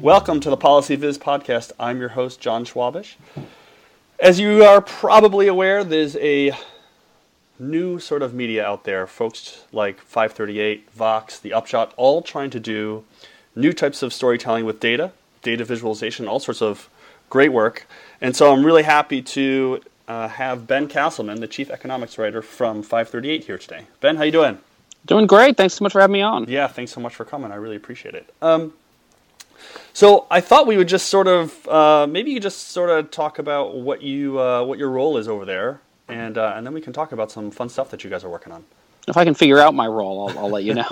Welcome to the PolicyViz podcast. I'm your host, John Schwabish. As you are probably aware, there's a new sort of media out there. Folks like 538, Vox, The Upshot, all trying to do new types of storytelling with data, data visualization, all sorts of great work. And so I'm really happy to uh, have Ben Casselman, the chief economics writer from 538, here today. Ben, how you doing? Doing great. Thanks so much for having me on. Yeah, thanks so much for coming. I really appreciate it. Um, so I thought we would just sort of uh, maybe you just sort of talk about what you uh, what your role is over there, and uh, and then we can talk about some fun stuff that you guys are working on. If I can figure out my role, I'll, I'll let you know.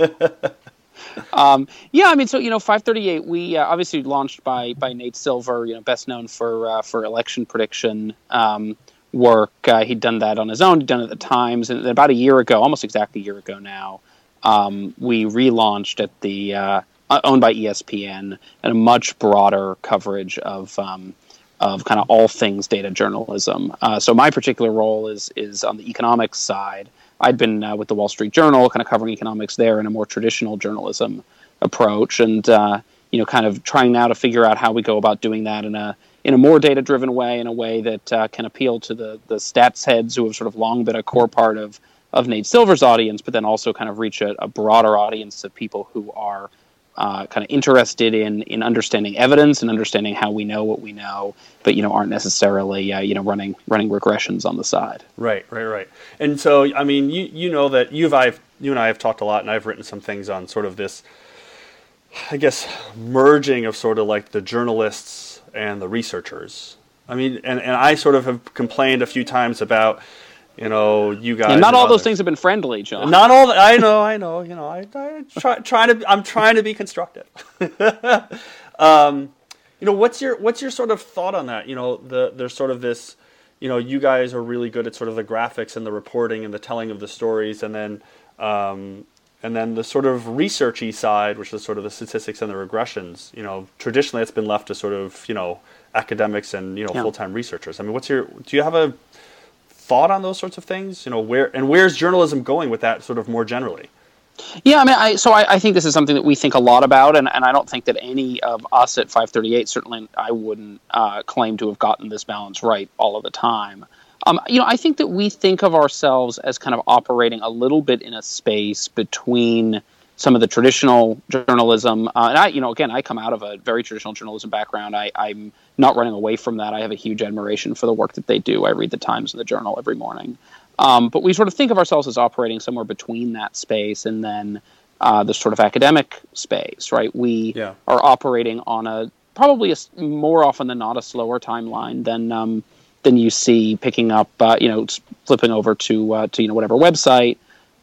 um, yeah, I mean, so you know, 538. We uh, obviously launched by by Nate Silver, you know, best known for uh, for election prediction. Um, work. Uh, he'd done that on his own. He'd done it at the Times, and about a year ago, almost exactly a year ago now, um, we relaunched at the uh, owned by ESPN and a much broader coverage of um, of kind of all things data journalism. Uh, so my particular role is is on the economics side. I'd been uh, with the Wall Street Journal, kind of covering economics there in a more traditional journalism approach, and uh, you know, kind of trying now to figure out how we go about doing that in a in a more data driven way, in a way that uh, can appeal to the the stats heads who have sort of long been a core part of of Nate Silver's audience, but then also kind of reach a, a broader audience of people who are uh, kind of interested in in understanding evidence and understanding how we know what we know, but you know aren't necessarily uh, you know running running regressions on the side. Right, right, right. And so I mean, you you know that you've I've you and I have talked a lot, and I've written some things on sort of this, I guess, merging of sort of like the journalists and the researchers. I mean, and, and I sort of have complained a few times about, you know, you guys. And not all others. those things have been friendly, John. Not all. The, I know, I know. You know, I, I try, try to. I'm trying to be constructive. um, you know, what's your what's your sort of thought on that? You know, the there's sort of this. You know, you guys are really good at sort of the graphics and the reporting and the telling of the stories, and then um, and then the sort of researchy side, which is sort of the statistics and the regressions, you know, traditionally it's been left to sort of, you know, academics and, you know, yeah. full-time researchers. I mean, what's your, do you have a thought on those sorts of things? You know, where, and where's journalism going with that sort of more generally? Yeah, I mean, I, so I, I, think this is something that we think a lot about, and, and I don't think that any of us at 538, certainly I wouldn't uh, claim to have gotten this balance right all of the time. Um, you know, I think that we think of ourselves as kind of operating a little bit in a space between some of the traditional journalism. Uh, and I, you know, again, I come out of a very traditional journalism background. I, I'm not running away from that. I have a huge admiration for the work that they do. I read the Times and the Journal every morning. Um, but we sort of think of ourselves as operating somewhere between that space and then uh, the sort of academic space, right? We yeah. are operating on a probably a, more often than not a slower timeline than um, than you see picking up, uh, you know, flipping over to uh, to you know whatever website.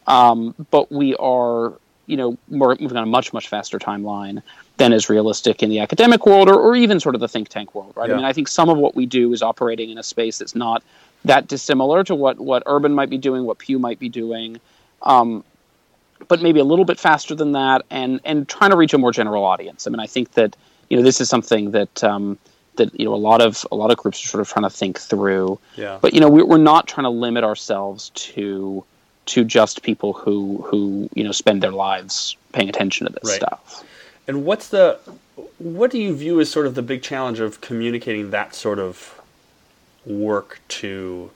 Um, but we are, you know, more moving on a much much faster timeline than is realistic in the academic world or, or even sort of the think tank world, right? Yeah. I mean, I think some of what we do is operating in a space that's not that dissimilar to what what Urban might be doing, what Pew might be doing. Um, but maybe a little bit faster than that, and and trying to reach a more general audience. I mean, I think that you know this is something that um, that you know a lot of a lot of groups are sort of trying to think through. Yeah. But you know we're, we're not trying to limit ourselves to to just people who who you know spend their lives paying attention to this right. stuff. And what's the what do you view as sort of the big challenge of communicating that sort of work to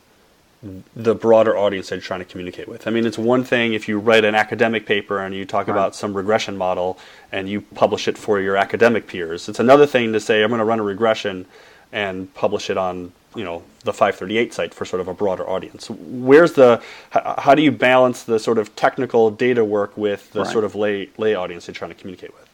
the broader audience that you're trying to communicate with. I mean, it's one thing if you write an academic paper and you talk right. about some regression model and you publish it for your academic peers. It's another thing to say I'm going to run a regression and publish it on you know the 538 site for sort of a broader audience. Where's the how do you balance the sort of technical data work with the right. sort of lay lay audience you're trying to communicate with?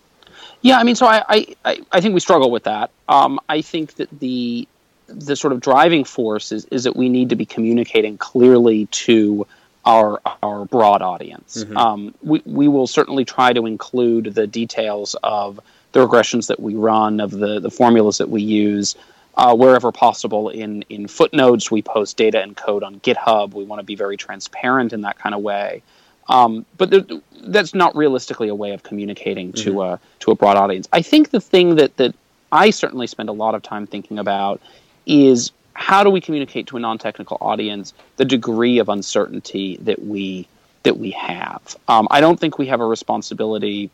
Yeah, I mean, so I I, I think we struggle with that. Um, I think that the the sort of driving force is, is that we need to be communicating clearly to our our broad audience. Mm-hmm. Um, we we will certainly try to include the details of the regressions that we run, of the the formulas that we use, uh, wherever possible. In in footnotes, we post data and code on GitHub. We want to be very transparent in that kind of way. Um, but that's not realistically a way of communicating to mm-hmm. a to a broad audience. I think the thing that that I certainly spend a lot of time thinking about is how do we communicate to a non-technical audience the degree of uncertainty that we that we have. Um, I don't think we have a responsibility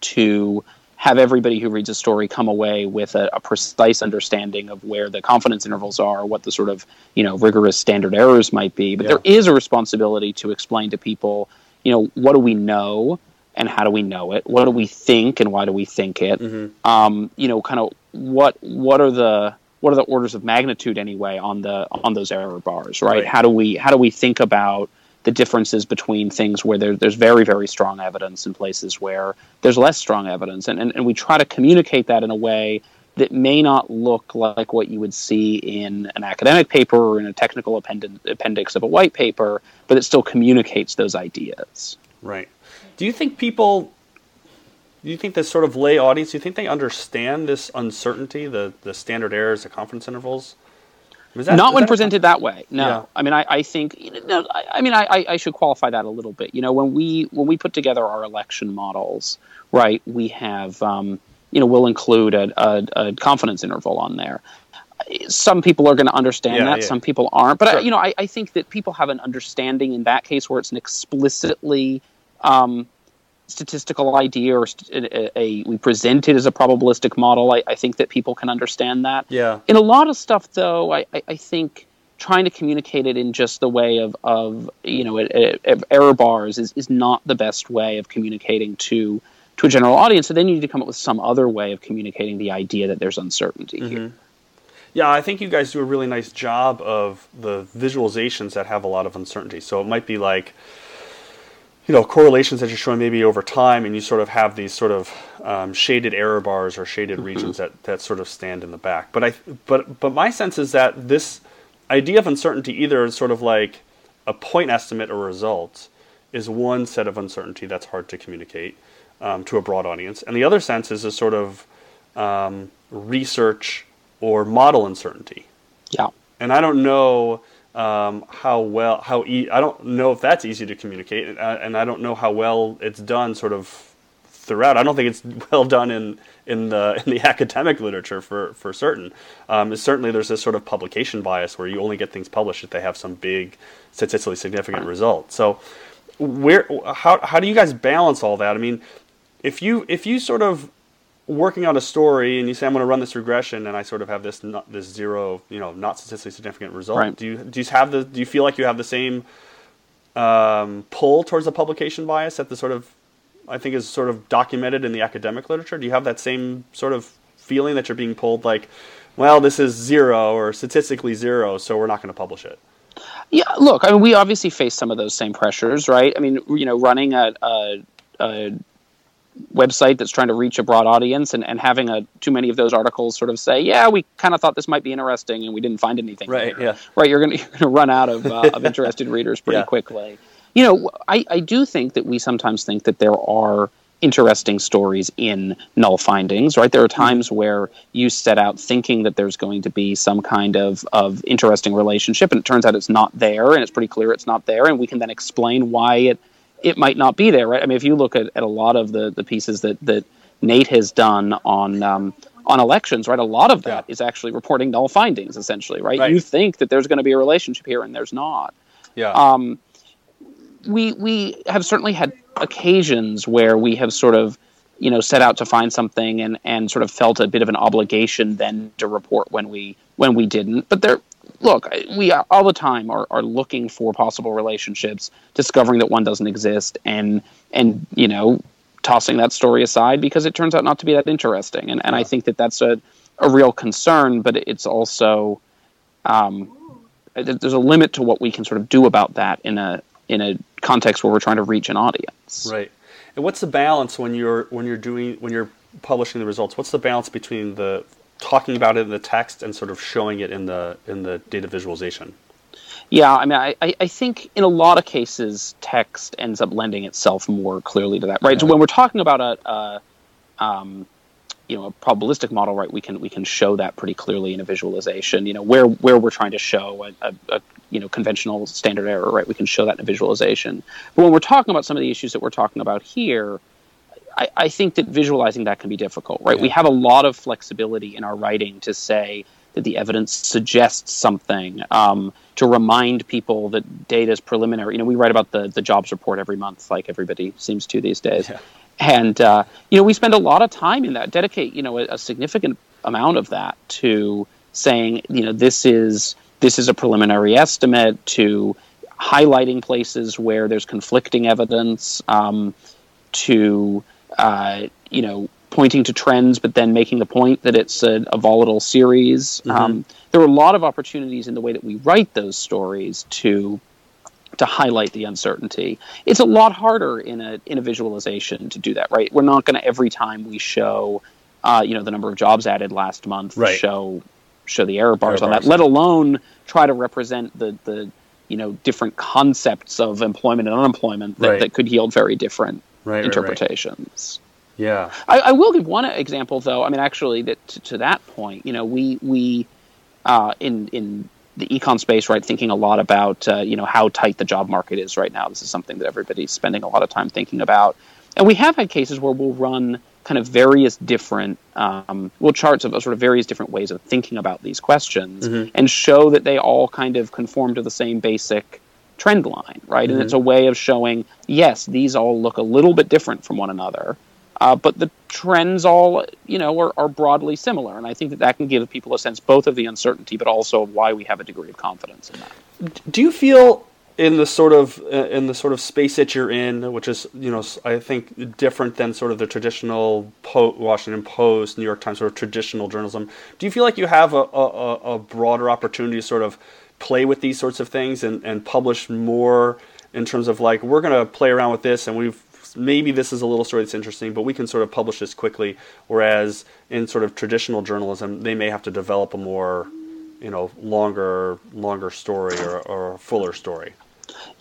to have everybody who reads a story come away with a, a, precise understanding of where the confidence intervals are, what the sort of you know rigorous standard errors might be. But yeah. there is a responsibility to explain to people, you know, what do we know and how do we know it? What do we think and why do we think it? Mm-hmm. Um, you know, kind of what what are the what are the orders of magnitude anyway on the on those error bars, right? right. How do we how do we think about the differences between things where there, there's very, very strong evidence and places where there's less strong evidence. And, and, and we try to communicate that in a way that may not look like what you would see in an academic paper or in a technical appendix of a white paper, but it still communicates those ideas. Right. Do you think people, do you think this sort of lay audience, do you think they understand this uncertainty, the, the standard errors, the confidence intervals? That, Not when presented that way. No, yeah. I mean, I, I think. no, I, I mean, I, I should qualify that a little bit. You know, when we when we put together our election models, right? We have, um, you know, we'll include a, a, a, confidence interval on there. Some people are going to understand yeah, that. Yeah. Some people aren't. But sure. I, you know, I, I think that people have an understanding in that case where it's an explicitly um, statistical idea or a, a, we present it as a probabilistic model, I, I, think that people can understand that. Yeah. In a lot of stuff, though, I, I, I think trying to communicate it in just the way of, of you know error bars is, is not the best way of communicating to to a general audience. So then you need to come up with some other way of communicating the idea that there's uncertainty mm-hmm. here. Yeah, I think you guys do a really nice job of the visualizations that have a lot of uncertainty. So it might be like you know correlations that you're showing maybe over time, and you sort of have these sort of um, shaded error bars or shaded mm-hmm. regions that, that sort of stand in the back. But I but but my sense is that this idea of uncertainty either is sort of like a point estimate or result is one set of uncertainty that's hard to communicate um, to a broad audience, and the other sense is a sort of um, research or model uncertainty. Yeah, and I don't know um, how well how e- I don't know if that's easy to communicate, and I, don't know how well it's done sort of throughout. I don't think it's well done in in the in the academic literature for for certain. Um, certainly, there's this sort of publication bias where you only get things published if they have some big statistically significant result. So, where how how do you guys balance all that? I mean, if you if you sort of working on a story and you say I'm going to run this regression and I sort of have this not, this zero you know not statistically significant result. Right. Do you do you have the do you feel like you have the same um, pull towards the publication bias that the sort of I think is sort of documented in the academic literature? Do you have that same sort of feeling that you're being pulled like, well, this is zero or statistically zero, so we're not going to publish it? Yeah, look, I mean, we obviously face some of those same pressures, right? I mean, you know, running a, a, a website that's trying to reach a broad audience and, and having a too many of those articles sort of say, yeah, we kind of thought this might be interesting and we didn't find anything. Right. Yeah. Right. You're going to run out of, uh, of interested readers pretty yeah. quickly. You know, I, I do think that we sometimes think that there are interesting stories in null findings, right? There are mm-hmm. times where you set out thinking that there's going to be some kind of, of interesting relationship, and it turns out it's not there, and it's pretty clear it's not there, and we can then explain why it it might not be there, right? I mean, if you look at, at a lot of the, the pieces that, that Nate has done on um, on elections, right? A lot of that yeah. is actually reporting null findings, essentially, right? right? You think that there's going to be a relationship here, and there's not. Yeah. Um, we we have certainly had occasions where we have sort of you know set out to find something and and sort of felt a bit of an obligation then to report when we when we didn't. But there look, we all the time are, are looking for possible relationships, discovering that one doesn't exist, and and you know tossing that story aside because it turns out not to be that interesting. And and. I think that that's a a real concern, but it's also um, there's a limit to what we can sort of do about that in a in a context where we're trying to reach an audience. Right. And what's the balance when you're when you're doing when you're publishing the results? What's the balance between the talking about it in the text and sort of showing it in the in the data visualization. Yeah, I mean, I, I think in a lot of cases, text ends up lending itself more clearly to that, right? Yeah. So when we're talking about a, a um, you know, a probabilistic model, right, we can we can show that pretty clearly in a visualization. You know, where where we're trying to show a, a, a you know conventional standard error, right, we can show that in a visualization. But when we're talking about some of the issues that we're talking about here, I, I, think that visualizing that can be difficult, right? Yeah. We have a lot of flexibility in our writing to say that the evidence suggests something, um, to remind people that data is preliminary. You know, we write about the, the jobs report every month, like everybody seems to these days. Yeah. and uh, you know we spend a lot of time in that dedicate you know a, a, significant amount of that to saying you know this is this is a preliminary estimate to highlighting places where there's conflicting evidence um, to uh, you know pointing to trends but then making the point that it's a, a volatile series mm-hmm. um, there are a lot of opportunities in the way that we write those stories to to highlight the uncertainty. It's a lot harder in a in a visualization to do that, right? We're not going to every time we show, uh, you know, the number of jobs added last month, right. show show the error bars error on bars. that. Let alone try to represent the the you know different concepts of employment and unemployment that, right. that could yield very different right, interpretations. Yeah, I, I, will give one example though. I mean, actually, that to, to that point, you know, we we uh, in in the econ space, right? Thinking a lot about uh, you know how tight the job market is right now. This is something that everybody's spending a lot of time thinking about, and we have had cases where we'll run kind of various different um, well charts of sort of various different ways of thinking about these questions mm-hmm. and show that they all kind of conform to the same basic trend line, right? Mm-hmm. And it's a way of showing yes, these all look a little bit different from one another. Uh, but the trends all, you know, are, are, broadly similar, and I think that that can give people a sense both of the uncertainty, but also of why we have a degree of confidence in that. Do you feel in the sort of uh, in the sort of space that you're in, which is you know I think different than sort of the traditional po- Washington Post, New York Times sort of traditional journalism. Do you feel like you have a, a, a broader opportunity to sort of play with these sorts of things and, and publish more in terms of like we're going to play around with this and we've maybe this is a little story that's interesting, but we can sort of publish this quickly. Whereas in sort of traditional journalism, they may have to develop a more, you know, longer longer story or, or a fuller story.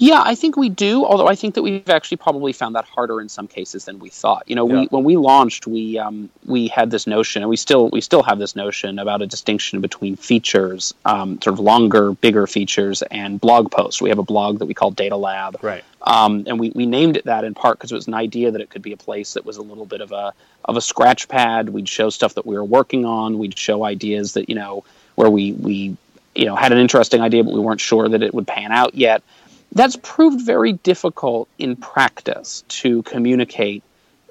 Yeah, I think we do. Although I think that we've actually probably found that harder in some cases than we thought. You know, yeah. we when we launched, we um, we had this notion, and we still we still have this notion about a distinction between features, um, sort of longer, bigger features, and blog posts. We have a blog that we call Data Lab, right? Um, and we, we named it that in part because it was an idea that it could be a place that was a little bit of a of a scratch pad. We'd show stuff that we were working on. We'd show ideas that you know where we we you know had an interesting idea, but we weren't sure that it would pan out yet that's proved very difficult in practice to communicate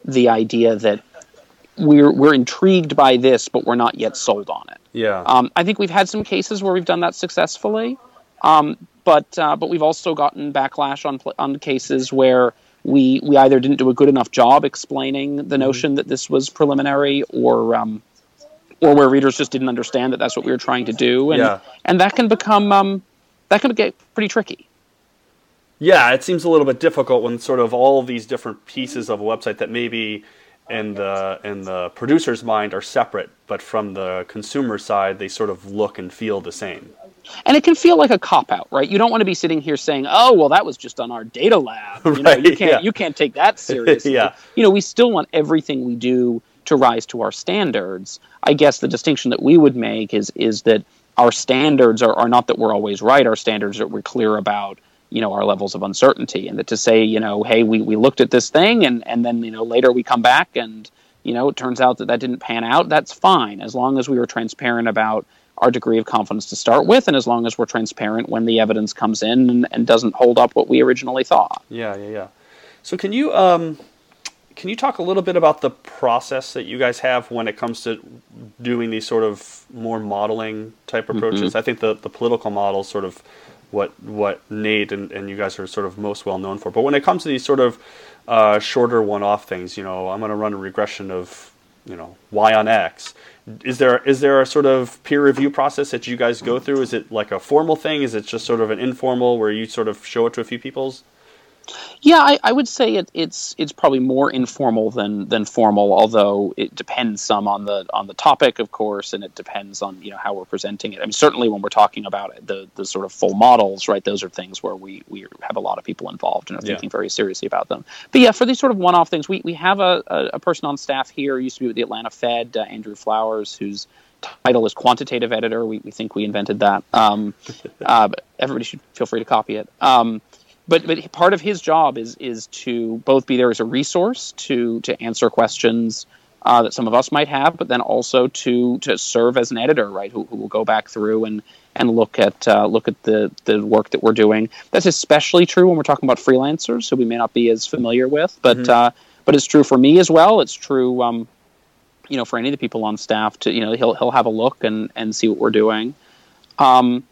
the idea that we're we're intrigued by this, but we're not yet sold on it. Yeah. Um, I think we've had some cases where we've done that successfully, um, but uh, but we've also gotten backlash on on cases where we we either didn't do a good enough job explaining the mm-hmm. notion that this was preliminary, or um, or where readers just didn't understand that that's what we were trying to do, and yeah. and that can become um, that can get pretty tricky. Yeah, it seems a little bit difficult when sort of all of these different pieces of a website that maybe in the in the producer's mind are separate, but from the consumer side they sort of look and feel the same. And it can feel like a cop out, right? You don't want to be sitting here saying, "Oh, well, that was just on our data lab." You, know, you can't yeah. you can't take that seriously. yeah. You know, we still want everything we do to rise to our standards. I guess the distinction that we would make is is that our standards are, are not that we're always right. Our standards are we're clear about you know our levels of uncertainty and that to say you know hey we, we looked at this thing and and then you know later we come back and you know it turns out that that didn't pan out that's fine as long as we were transparent about our degree of confidence to start with and as long as we're transparent when the evidence comes in and, and doesn't hold up what we originally thought yeah yeah yeah so can you um can you talk a little bit about the process that you guys have when it comes to doing these sort of more modeling type approaches? Mm-hmm. I think the, the political model sort of what what Nate and, and you guys are sort of most well known for. But when it comes to these sort of uh, shorter one-off things, you know, I'm going to run a regression of you know y on x. Is there is there a sort of peer review process that you guys go through? Is it like a formal thing? Is it just sort of an informal where you sort of show it to a few people's? Yeah, I, I would say it, it's it's probably more informal than than formal. Although it depends some on the on the topic, of course, and it depends on you know how we're presenting it. I mean, certainly when we're talking about it, the the sort of full models, right? Those are things where we we have a lot of people involved and are thinking yeah. very seriously about them. But yeah, for these sort of one off things, we we have a, a, a person on staff here. Used to be with the Atlanta Fed, uh, Andrew Flowers, whose title is quantitative editor. We, we think we invented that. Um, uh, everybody should feel free to copy it. Um, but but part of his job is is to both be there as a resource to to answer questions uh, that some of us might have, but then also to to serve as an editor, right? Who, who will go back through and and look at uh, look at the the work that we're doing. That's especially true when we're talking about freelancers, who we may not be as familiar with, but. Mm-hmm. Uh, but it's true for me as well. It's true, um, you know, for any of the people on staff to you know he'll he'll have a look and and see what we're doing. Um,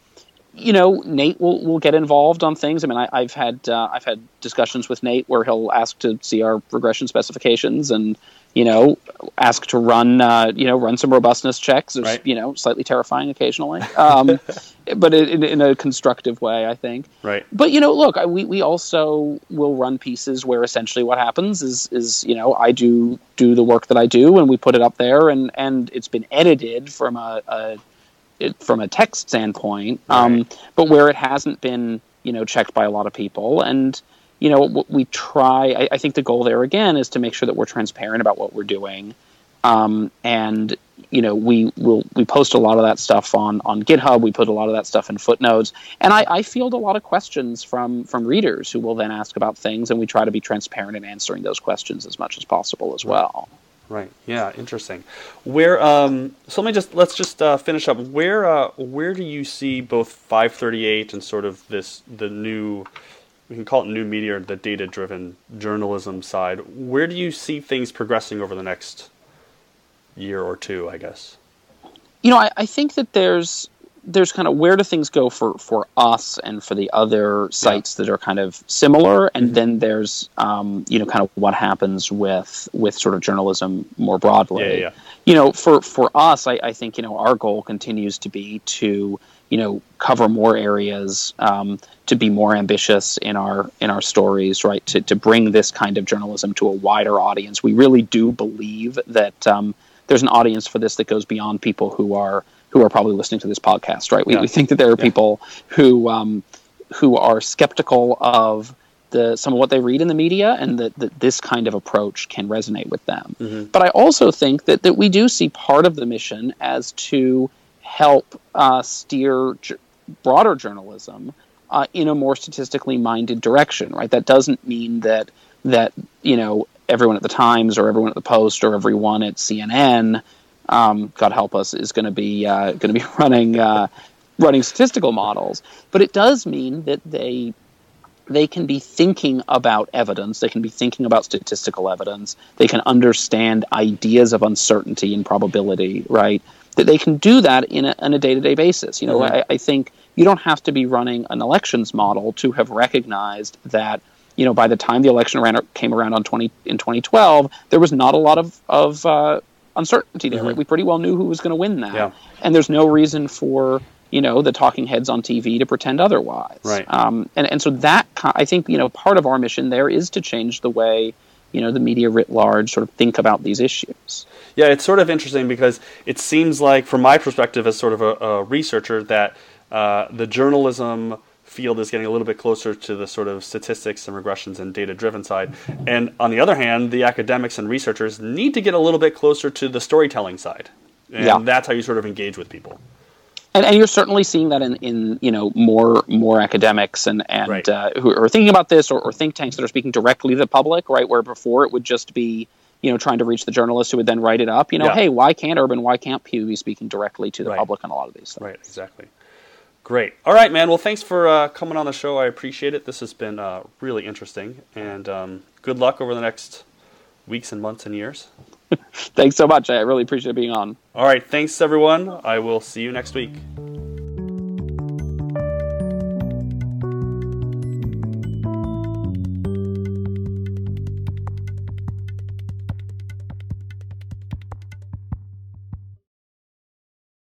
you know, Nate will, will get involved on things. I mean, I, have had uh, I've had discussions with Nate where he'll ask to see our regression specifications and you know ask to run uh, you know run some robustness checks. It's right. you know slightly terrifying occasionally, um, but in, in, a constructive way, I think. Right. But you know, look, I, we we also will run pieces where essentially what happens is is you know I do do the work that I do and we put it up there and and it's been edited from a, a it, from a text standpoint, um, right. but where it hasn't been, you know, checked by a lot of people. And you know, we try. I, I think the goal there again is to make sure that we're transparent about what we're doing. Um, and you know, we will we post a lot of that stuff on on GitHub. We put a lot of that stuff in footnotes, and I, I field a lot of questions from from readers who will then ask about things, and we try to be transparent in answering those questions as much as possible as well. Right. Yeah. Interesting. Where? Um, so let me just let's just uh, finish up. Where? Uh, where do you see both 538 and sort of this the new? We can call it new media, the data-driven journalism side. Where do you see things progressing over the next year or two? I guess. You know, I, I think that there's there's kind of where do things go for for us and for the other sites yeah. that are kind of similar and mm-hmm. then there's um, you know kind of what happens with with sort of journalism more broadly yeah, yeah. you know for for us I, I think you know our goal continues to be to you know cover more areas um, to be more ambitious in our in our stories right to, to bring this kind of journalism to a wider audience we really do believe that um, there's an audience for this that goes beyond people who are who are probably listening to this podcast, right? We, yeah. we think that there are yeah. people who um, who are skeptical of the some of what they read in the media, and that, that this kind of approach can resonate with them. Mm-hmm. But I also think that that we do see part of the mission as to help uh, steer j- broader journalism uh, in a more statistically minded direction, right? That doesn't mean that that you know everyone at the Times or everyone at the Post or everyone at CNN um, God help us, is going to be uh, going to be running uh, running statistical models. But it does mean that they they can be thinking about evidence. They can be thinking about statistical evidence. They can understand ideas of uncertainty and probability. Right. That they can do that in a, on a day-to-day basis. You know, mm-hmm. I, I think you don't have to be running an elections model to have recognized that you know, by the time the election ran, came around on 20, in 2012, there was not a lot of, of uh, uncertainty there. Mm-hmm. Right? We pretty well knew who was going to win that, yeah. and there's no reason for you know the talking heads on TV to pretend otherwise. Right. Um, and and so that I think you know part of our mission there is to change the way you know the media writ large sort of think about these issues. Yeah, it's sort of interesting because it seems like, from my perspective as sort of a, a researcher, that uh, the journalism field is getting a little bit closer to the sort of statistics and regressions and data driven side. And on the other hand, the academics and researchers need to get a little bit closer to the storytelling side. And yeah. that's how you sort of engage with people. And, and you're certainly seeing that in, in you know more more academics and and right. uh, who are thinking about this or, or think tanks that are speaking directly to the public, right? Where before it would just be you know trying to reach the journalists who would then write it up. You know, yeah. hey, why can't Urban, why can't Pew be speaking directly to the right. public on a lot of these things? Right, exactly. Great. All right, man. Well, thanks for uh, coming on the show. I appreciate it. This has been uh, really interesting, and um, good luck over the next weeks and months and years. thanks so much. I really appreciate being on. All right. Thanks, everyone. I will see you next week.